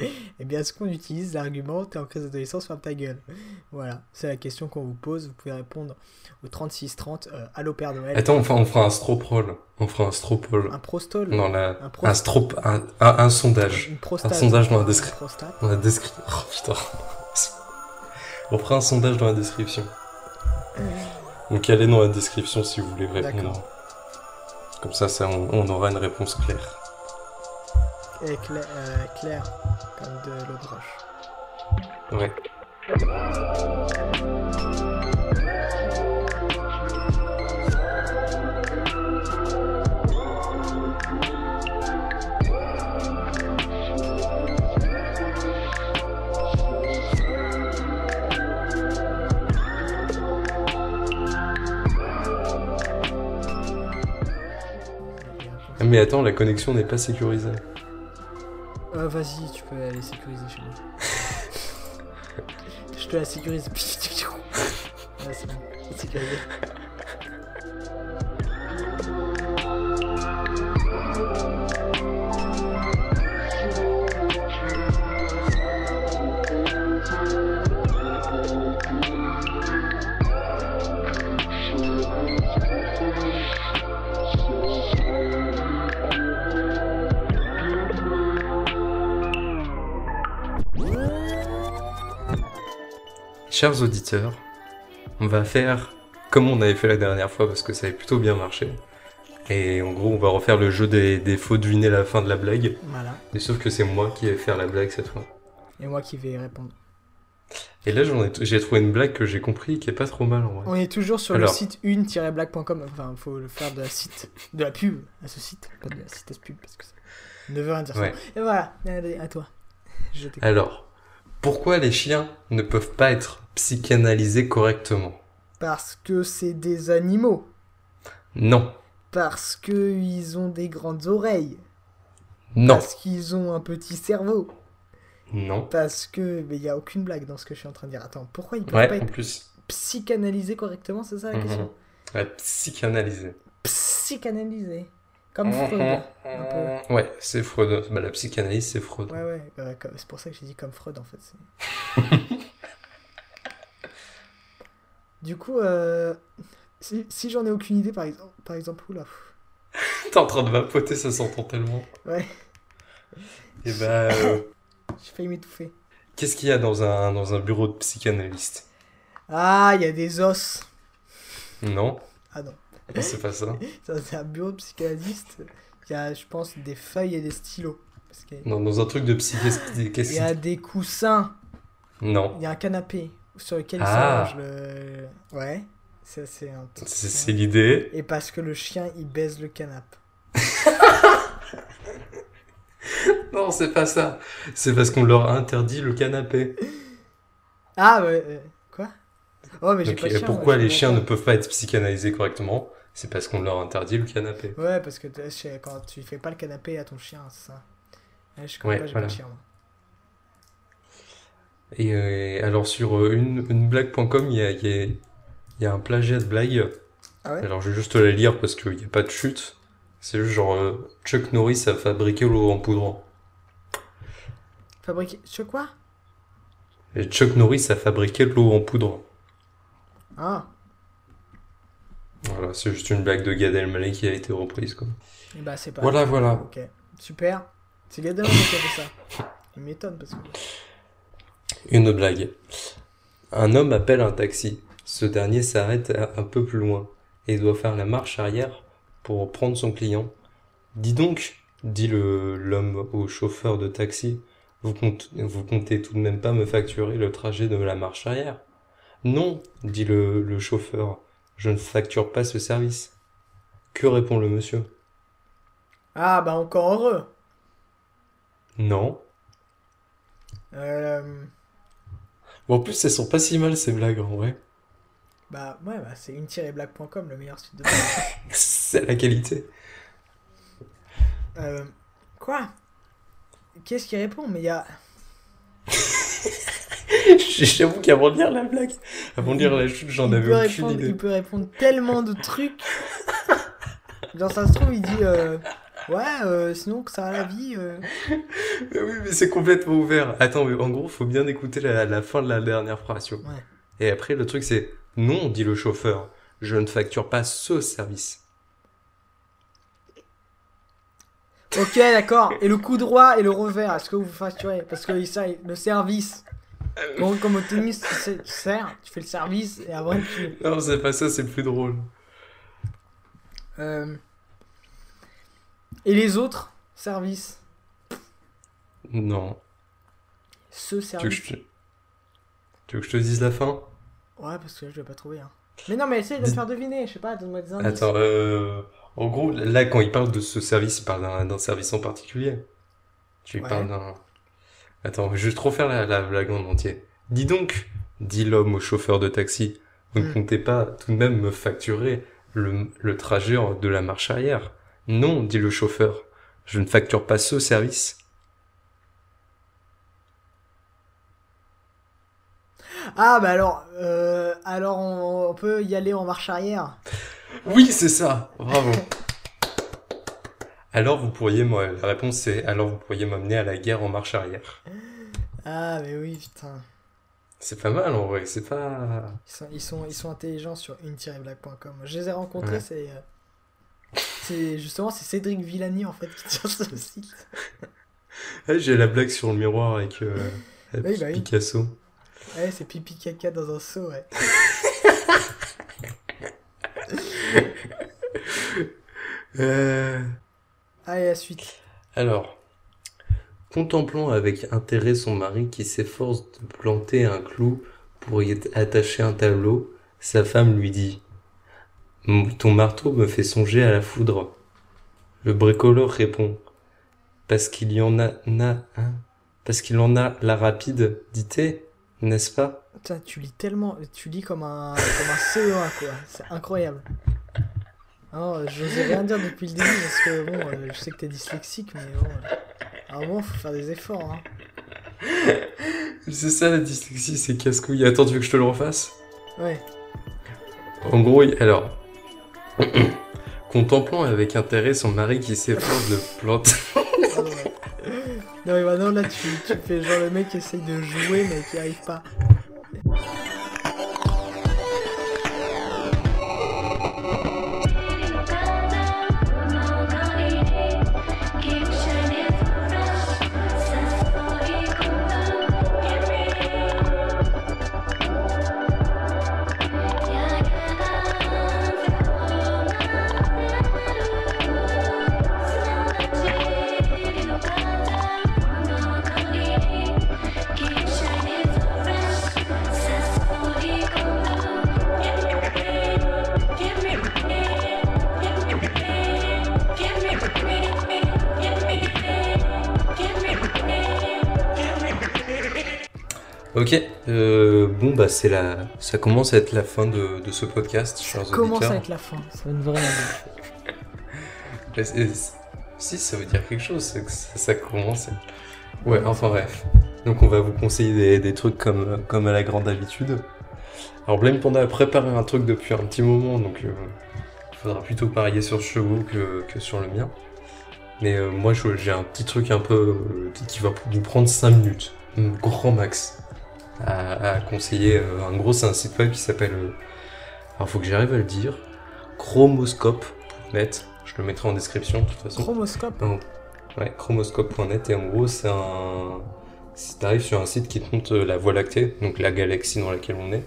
Eh bien, est-ce qu'on utilise l'argument t'es en crise d'adolescence, ferme ta gueule Voilà, c'est la question qu'on vous pose. Vous pouvez répondre au 3630 euh, Allô Père Noël. Attends, on fera, on fera un stropole. On fera un stropole. Un prostol Non, la, Un strop, un, un, un sondage. Une prostate. un sondage dans la description. Dans la description. Oh putain. On fera un sondage dans la description. Donc allez dans la description si vous voulez répondre. Comme ça, ça on, on aura une réponse claire. Et Cla- euh, Claire, comme de l'eau de roche. Ouais. Ah, Mais attends, la connexion n'est pas sécurisée. Euh, vas-y, tu peux aller sécuriser chez moi. Je te la sécurise. Ouais, c'est bon, sécurisé. Chers auditeurs, on va faire comme on avait fait la dernière fois parce que ça avait plutôt bien marché. Et en gros, on va refaire le jeu des, des faux deviner la fin de la blague. Voilà. Mais sauf que c'est moi qui vais faire la blague cette fois. Et moi qui vais répondre. Et là, j'ai trouvé une blague que j'ai compris qui est pas trop mal en vrai. On est toujours sur Alors. le site une-blague.com. Enfin, faut le faire de la site, de la pub à ce site, pas de la site à ce pub parce que ça ne veut rien dire. Ouais. Et voilà, allez, à toi. Je. Alors, pourquoi les chiens ne peuvent pas être psychanalysés correctement? Parce que c'est des animaux. Non, Parce que ils ont des grandes oreilles. non, Parce qu'ils ont un petit cerveau. non. Parce que. Mais il n'y a aucune blague dans ce que je suis en train de dire. Attends, pourquoi ils peuvent Ouais, pas en être plus. psychanalysés correctement C'est ça la question? Mhm. Ouais, psychanalysés. Psychanalysés. Comme Mhm. Freud. un peu. Ouais, c'est Freud. Bah, la psychanalyse, c'est Freud. Ouais, ouais, euh, comme- c'est pour ça que j'ai dit comme Freud en fait. du coup, euh, si, si j'en ai aucune idée, par exemple, par exemple, oula, T'es en train de vapoter, ça s'entend tellement. ouais, Et bah, euh, j'ai failli m'étouffer. qu'est-ce qu'il y a dans un, dans un bureau de psychanalyste? Ah, il y a des os. Non, Ah non, c'est pas ça. ça c'est un bureau de psychanalyste. Il y a, je pense, des feuilles et des stylos. Parce Non, dans un truc de psyché... il y a des coussins. Non, Il y a un canapé sur lequel Ah. il le. Ouais, ça c'est un. c'est c'est l'idée. Et parce que le chien il baise le canapé. Non, c'est pas ça. C'est parce qu'on leur a interdit le canapé. Ah ouais, euh, quoi? Oh, mais j'ai Donc, pas de chien. pourquoi moi, les chiens ne peuvent pas être psychanalysés correctement? C'est parce qu'on leur interdit le canapé. Ouais, parce que chez- quand tu fais pas le canapé à ton chien, c'est ça. Je connais Ouais, pas, j'ai voilà. pas de chien. moi. Et euh, alors sur euh, une, une blague.com, il y a, y, a, il y a un plagiat de blague. Ah ouais? Alors je vais juste la lire parce qu'il n'y a pas de chute. C'est juste genre euh, Chuck Norris a fabriqué l'eau en poudre. Fabriqué. Sais quoi? Et Chuck Norris a fabriqué l'eau en poudre. Ah, Voilà, c'est juste une blague de Gad Elmaleh qui a été reprise quoi. et bah c'est pas. Voilà, voilà. Ok, super. C'est Gad Elmaleh qui a fait ça. Il m'étonne parce que. Une blague. Un homme appelle un taxi. Ce dernier s'arrête un peu plus loin et doit faire la marche arrière pour prendre son client. Dis donc, dit le l'homme au chauffeur de taxi, vous comptez, vous comptez tout de même pas me facturer le trajet de la marche arrière? Non, dit le, le chauffeur, je ne facture pas ce service. Que répond le monsieur? Ah, bah encore heureux. Non. Euh, Bon, en plus, elles sont pas si mal ces blagues en vrai. bah ouais, bah, c'est une-blague.com, le meilleur site de. C'est la qualité. euh, quoi? Qu'est-ce qui répond? Mais il y a. J'avoue qu'avant de lire la blague, avant de lire la chute, j'en avais aucune répondre, idée. il peut répondre tellement de trucs. Genre, ça se trouve, il dit. euh, Ouais, euh, sinon que ça a la vie. euh. Mais oui, mais c'est complètement ouvert. Attends, mais en gros, faut bien écouter la, la fin de la dernière phrase. Ouais. Et après, le truc, c'est non, dit le chauffeur, je ne facture pas ce service. Ok, d'accord. Et le coup droit et le revers, est-ce que vous facturez? Parce que ça, le service. Comme, comme au tennis, tu, sais, tu sers, tu fais le service et après tu. Non, c'est pas ça, c'est plus drôle. Euh, Et les autres services? Non. Ce Tu veux, que service. je te... tu veux que je te dise la fin? Ouais, parce que là, je vais pas trouver. Hein. Mais non, mais essaye de me faire deviner, je sais pas, donne-moi des indices. Attends, euh... En gros, là, quand il parle de ce service, il parle d'un service en particulier. Tu Ouais. parles d'un... Attends, je vais juste refaire la, la blague en entier. Dis donc, dit l'homme au chauffeur de taxi, vous ne Hmm. comptez pas tout de même me facturer le, le trajet de la marche arrière Non, dit le chauffeur, je ne facture pas ce service. Ah, bah alors, euh, alors on, on peut y aller en marche arrière. Oui, c'est ça. Bravo. Alors vous pourriez, moi, la réponse c'est alors vous pourriez m'amener à la guerre en marche arrière. Ah, mais oui, putain. C'est pas mal en vrai, c'est pas. Ils sont, ils sont, ils sont intelligents sur une-blague.com. Je les ai rencontrés, Ouais. c'est. euh, C'est justement c'est Cédric Villani en fait qui tient ce site. J'ai la blague sur le miroir avec euh, Oui, bah oui. Picasso. Ouais, c'est pipi caca dans un seau, ouais. Euh, Allez, la suite. Alors, contemplant avec intérêt son mari qui s'efforce de planter un clou pour y attacher un tableau, sa femme lui dit Ton marteau me fait songer à la foudre. Le bricoleur répond Parce qu'il y en a, na, hein Parce qu'il en a la rapide, dit n'est-ce pas? Putain, tu lis tellement. Tu lis comme un, comme un CE1, quoi. C'est incroyable. Non, je n'osais rien dire depuis le début parce que bon, euh, je sais que t'es dyslexique, mais bon. euh, à un moment, faut faire des efforts, hein. C'est ça la dyslexie, c'est casse-couille. Attends, tu veux que je te le refasse? Ouais. En gros, alors. Contemplant avec intérêt son mari qui s'efforce de planter. Non, mais maintenant, là, tu, tu fais genre le mec qui essaye de jouer, mais qui arrive pas. Euh, bon bah c'est la, ça commence à être la fin de, de ce podcast, chers Commence auditeurs. à être la fin. Ça veut vraiment dire. Mais c'est- Si, ça veut dire quelque chose, c'est que ça, ça commence. à- Ouais, enfin bref. Donc on va vous conseiller des, des trucs comme, comme à la grande habitude. Alors Blame Panda a préparé un truc depuis un petit moment, donc euh, il faudra plutôt parier sur Chevaux que, que sur le mien. Mais euh, moi j'ai un petit truc un peu euh, qui- va nous prendre 5 minutes, un grand max, à, à conseiller. Euh, En gros c'est un site web qui s'appelle... euh, alors faut que j'arrive à le dire. Chromoscope.net. Je le mettrai en description de toute façon. Chromoscope. Ouais, chromoscope.net et en gros c'est un... Si t'arrives sur un site qui te montre euh, la Voie lactée, donc la galaxie dans laquelle on est,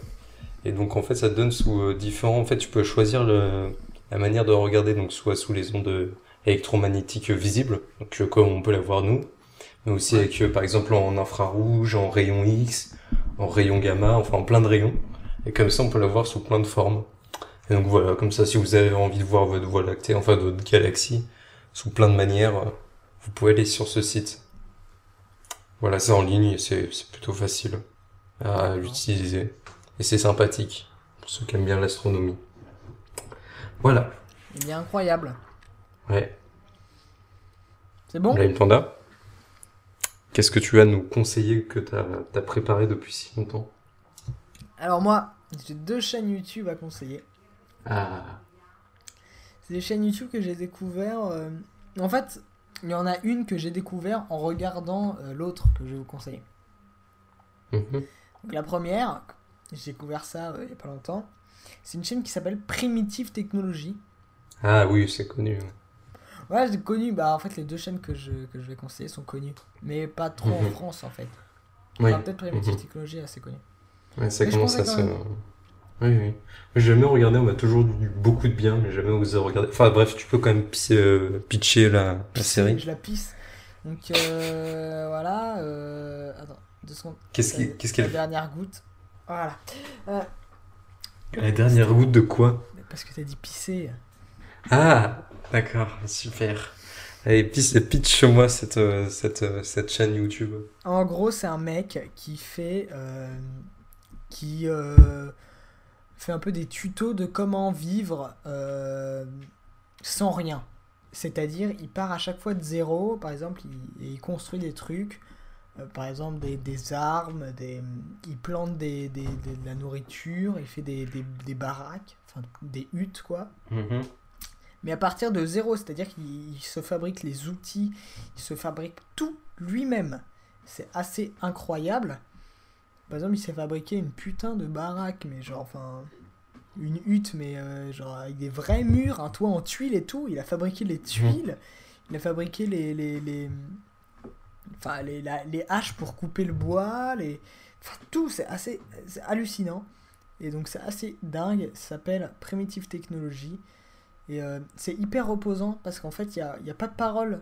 et donc en fait ça te donne sous différents... En fait tu peux choisir le... la manière de regarder, donc soit sous les ondes électromagnétiques visibles, donc comme on peut la voir nous, mais aussi avec par exemple en infrarouge, en rayon X, en rayon gamma, enfin en plein de rayons, et comme ça on peut la voir sous plein de formes. Et donc voilà, comme ça si vous avez envie de voir votre Voie lactée, enfin votre galaxie, sous plein de manières, euh, vous pouvez aller sur ce site. Voilà, c'est en ligne et c'est plutôt facile à utiliser. Et c'est sympathique pour ceux qui aiment bien l'astronomie. Voilà. Il est incroyable. Ouais. C'est bon? Blame Panda? Qu'est-ce que tu as à nous conseiller que tu as, préparé depuis si longtemps? Alors moi, j'ai deux chaînes YouTube à conseiller. Ah. C'est des chaînes YouTube que j'ai découvert euh, en fait, il y en a une que j'ai découvert en regardant euh, l'autre que je vais vous conseiller. Mhm. Donc, la première, j'ai découvert ça euh, il n'y a pas longtemps, c'est une chaîne qui s'appelle Primitive Technology. Ah oui, c'est connu. Ouais, j'ai connu, bah en fait les deux chaînes que je, que je vais conseiller sont connues, mais pas trop en Mhm. France en fait. Oui. Enfin, peut-être Primitive Mhm. Technology est assez connu. Ouais, ça Mais commence à se. Oui, oui. J'ai jamais regardé, on m'a toujours dit beaucoup de bien, mais jamais osé regarder. Enfin bref, tu peux quand même pi- euh, pitcher la, la série. Je la pisse. Donc euh, voilà, euh, attends, deux secondes. Qu'est-ce La- qu'est-ce La qu'elle. dernière goutte. Voilà. La dernière goutte de quoi? Parce que t'as dit pisser. Ah, d'accord, super. Allez, pitch, pitch-moi cette, euh, cette, euh, cette chaîne YouTube. En gros, c'est un mec qui fait euh, qui euh, fait un peu des tutos de comment vivre euh, sans rien. C'est-à-dire, il part à chaque fois de zéro, par exemple, il, et il construit des trucs, par exemple des, des armes, des, il plante des, des- de la nourriture, il fait des, des, des baraques, enfin des huttes, quoi. Mhm. Mais à partir de zéro, c'est-à-dire qu'il il se fabrique les outils, il se fabrique tout lui-même. C'est assez incroyable. Par exemple, il s'est fabriqué une putain de baraque, mais genre, enfin, une hutte, mais euh, genre avec des vrais murs, un toit en tuiles et tout. Il a fabriqué les tuiles, il a fabriqué les, les, les, enfin, les, la- les haches pour couper le bois, les, enfin, tout, c'est assez, c'est hallucinant. Et donc c'est assez dingue. Ça s'appelle Primitive Technology. Et euh, c'est hyper reposant parce qu'en fait, il n'y a, y a pas de parole.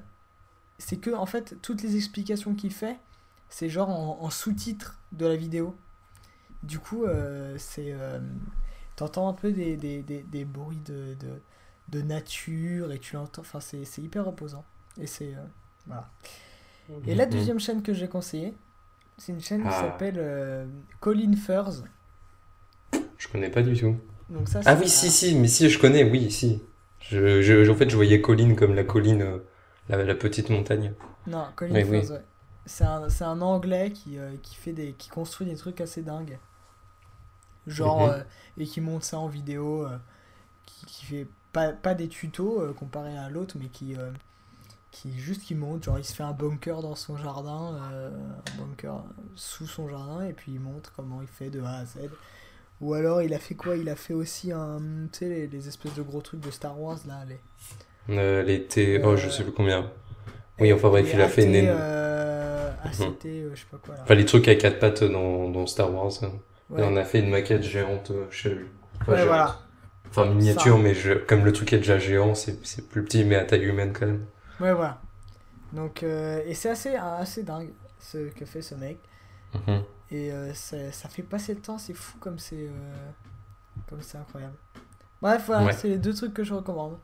C'est que, en fait, toutes les explications qu'il fait, c'est genre en, en sous-titres de la vidéo. Du coup, euh, c'est. euh, T'entends un peu des, des, des, des bruits de, de, de nature et tu l'entends. Enfin, c'est hyper reposant. Et c'est. euh, voilà. Et la deuxième chaîne que j'ai conseillée, c'est une chaîne qui Ah. s'appelle Colin Furs. Je connais pas du tout. Donc ça, Ah oui, si, si, mais si, je connais, oui, si. Je, je, en fait, je voyais colline comme la colline, euh, la, la petite montagne. Non, Colin Mais Furs, oui. ouais. C'est un, c'est un anglais qui, euh, qui, fait des, qui construit des trucs assez dingues. Genre, Mhm. euh, et qui monte ça en vidéo, euh, qui, qui fait pas, pas des tutos comparé à l'autre, mais qui, qui juste qui monte. Genre, il se fait un bunker dans son jardin, un bunker sous son jardin, et puis il montre comment il fait de A à Z. Ou alors, il a fait quoi? Il a fait aussi un. Tu sais, les, les espèces de gros trucs de Star Wars, là, les. Euh, elle était, oh, je Euh, sais plus combien. Oui, enfin bref, les il a fait une euh, ACT, euh, je sais pas quoi là. Enfin, les trucs à quatre pattes dans, dans Star Wars. hein. Ouais. Et on a fait une maquette géante euh, chez lui. Enfin, Ouais, géante. voilà. Enfin, miniature, Ça. mais je, comme le truc est déjà géant, c'est c'est plus petit, mais à taille humaine quand même. Ouais, voilà. Donc, euh, et c'est assez, assez dingue ce que fait ce mec. Mhm. Et euh, ça, ça fait passer le temps, c'est fou comme c'est euh, comme c'est incroyable. Bref, voilà, Ouais. c'est les deux trucs que je recommande.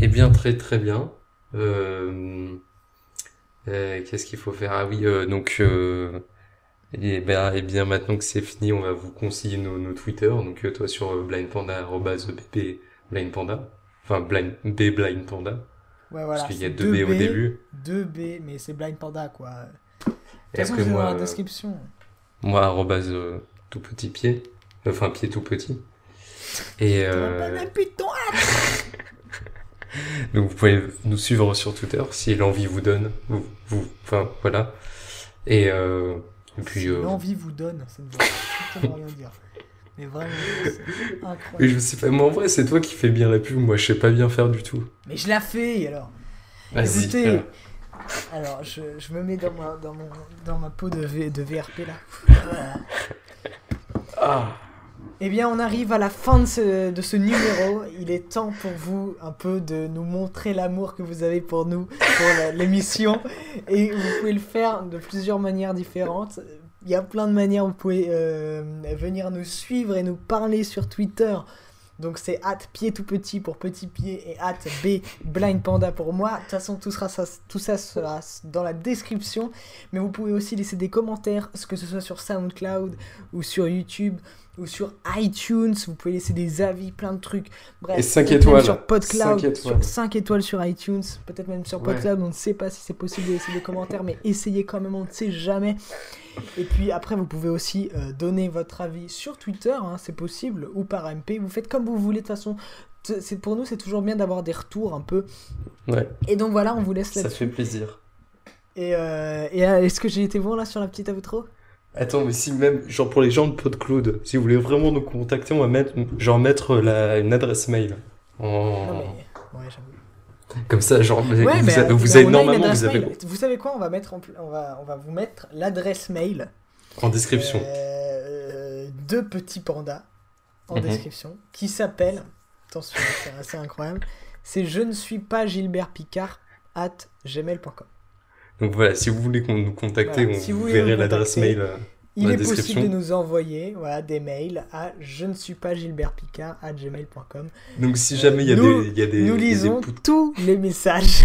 Eh bien, très très bien. Euh, Qu'est-ce qu'il faut faire? Ah oui, donc, euh, eh bien, eh bien, maintenant que c'est fini, on va vous conseiller nos, nos Twitter. Donc, toi sur blindpanda, blindpanda. Enfin, blind, b blindpanda. Ouais, voilà. Parce qu'il y a c'est deux B au début. 2B, mais c'est Blind Panda quoi. Façon, après, c'est dans moi, la euh, description. moi, arrobase euh, tout petit pied. Enfin, pied tout petit. Et, euh, Donc vous pouvez nous suivre sur Twitter si l'envie vous donne. Vous, vous, enfin voilà. Et, euh, et puis Si euh, L'envie vous donne, ça ne veut rien dire. Mais vraiment, c'est incroyable. je sais pas. Mais en vrai, c'est toi qui fais bien la pub. Moi, je sais pas bien faire du tout. Mais je la fais alors. Vas-y. Écoutez, alors. Alors je, je me mets dans ma, dans mon, dans ma peau de, V- de VRP là. Ah. Eh bien, on arrive à la fin de ce, de ce numéro. Il est temps pour vous un peu de nous montrer l'amour que vous avez pour nous, pour l'émission. Et vous pouvez le faire de plusieurs manières différentes. Il y a plein de manières vous pouvez euh, venir nous suivre et nous parler sur Twitter. Donc c'est at pied tout petit pour petit pied et at b blind panda pour moi. De toute façon, tout, sera, ça, tout ça sera dans la description. Mais vous pouvez aussi laisser des commentaires, que ce soit sur SoundCloud ou sur YouTube ou sur iTunes. Vous pouvez laisser des avis, plein de trucs. Bref, Et cinq peut-être même étoiles. Sur PodCloud, Cinq sur étoiles. 5 étoiles sur iTunes, peut-être même sur Ouais. PodCloud. On ne sait pas si c'est possible de laisser des commentaires, mais essayez quand même, on ne sait jamais. Et puis après, vous pouvez aussi euh, donner votre avis sur Twitter, hein, c'est possible, ou par MP. Vous faites comme vous voulez, de toute façon, c'est pour nous, c'est toujours bien d'avoir des retours un peu. Ouais. Et donc voilà, on vous laisse là Ça fait plaisir. Et, euh, et euh, est-ce que j'ai été bon là sur la petite outro Attends, mais si même, genre pour les gens de PodCloud, si vous voulez vraiment nous contacter, on va mettre, genre mettre la, une adresse mail. Non, mais... Ouais. Comme ça, genre, vous, mais, avez- euh, vous avez normalement, vous avez mail. Vous savez quoi On va mettre, en on va, on va vous mettre l'adresse mail en description. euh, de Petit Panda en Mhm. description qui s'appelle, attention, c'est assez incroyable, c'est je ne suis pas Gilbert Picard at gmail.com. Donc voilà, si vous voulez qu'on nous contacter, Voilà, on si vous verrez l'adresse mail. Euh, Il est possible de nous envoyer voilà, des mails à je ne suis pas Gilbert Picard at gmail.com. Donc si jamais il y a Nous- des, il y a des, Nous des lisons tous les messages.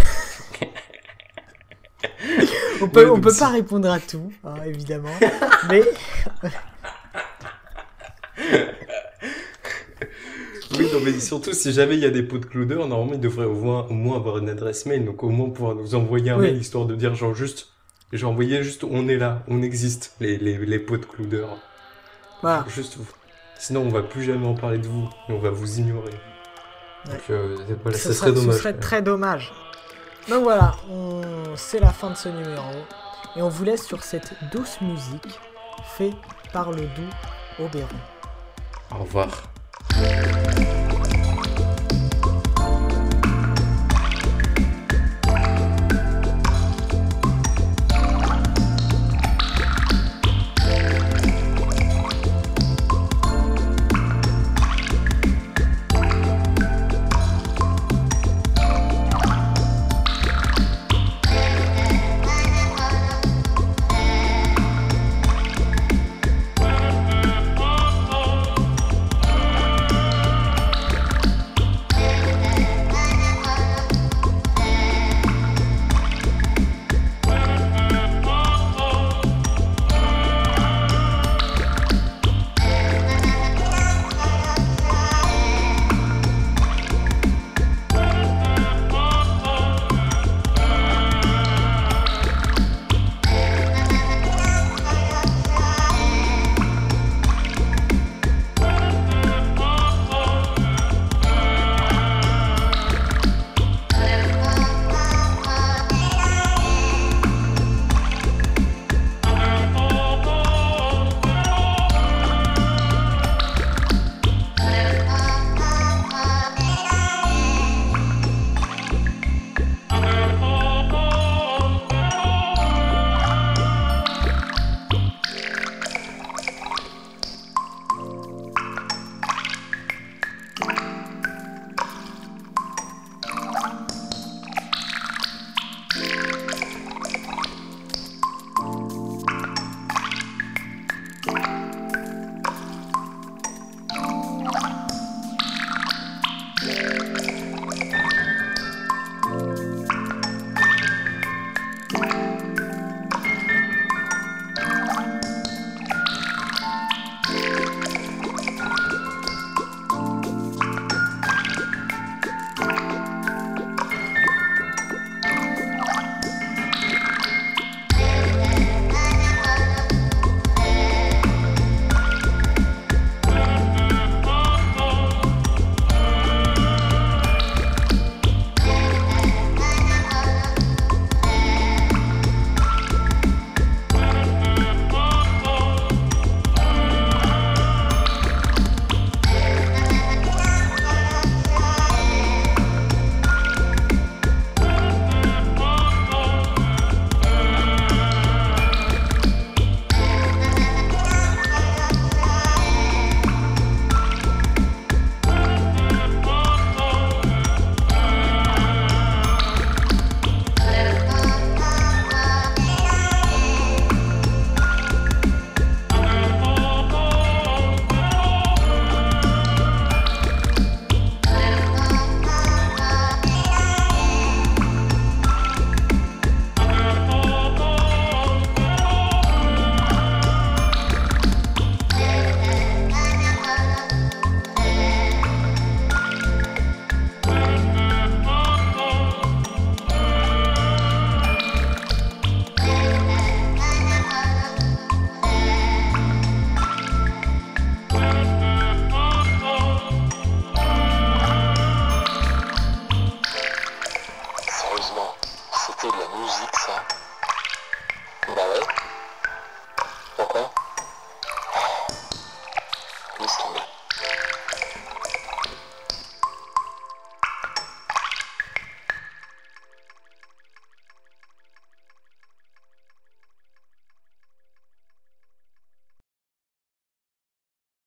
on peut, Ouais, on peut si- pas répondre à tout, hein, évidemment. mais Oui, non, mais surtout si jamais il y a des pots de cloudeur, normalement ils devraient au moins, au moins avoir une adresse mail, donc au moins pouvoir nous envoyer un Oui. mail histoire de dire genre juste, j'ai envoyé juste on est là, on existe, les, les, les pots de cloudeur. voilà. Juste vous. Sinon on va plus jamais en parler de vous, et on va vous ignorer. Donc euh, voilà, ce ça serait, serait dommage. Ce serait très dommage. Donc voilà, on... c'est la fin de ce numéro. Et on vous laisse sur cette douce musique faite par le doux Oberon. Au revoir.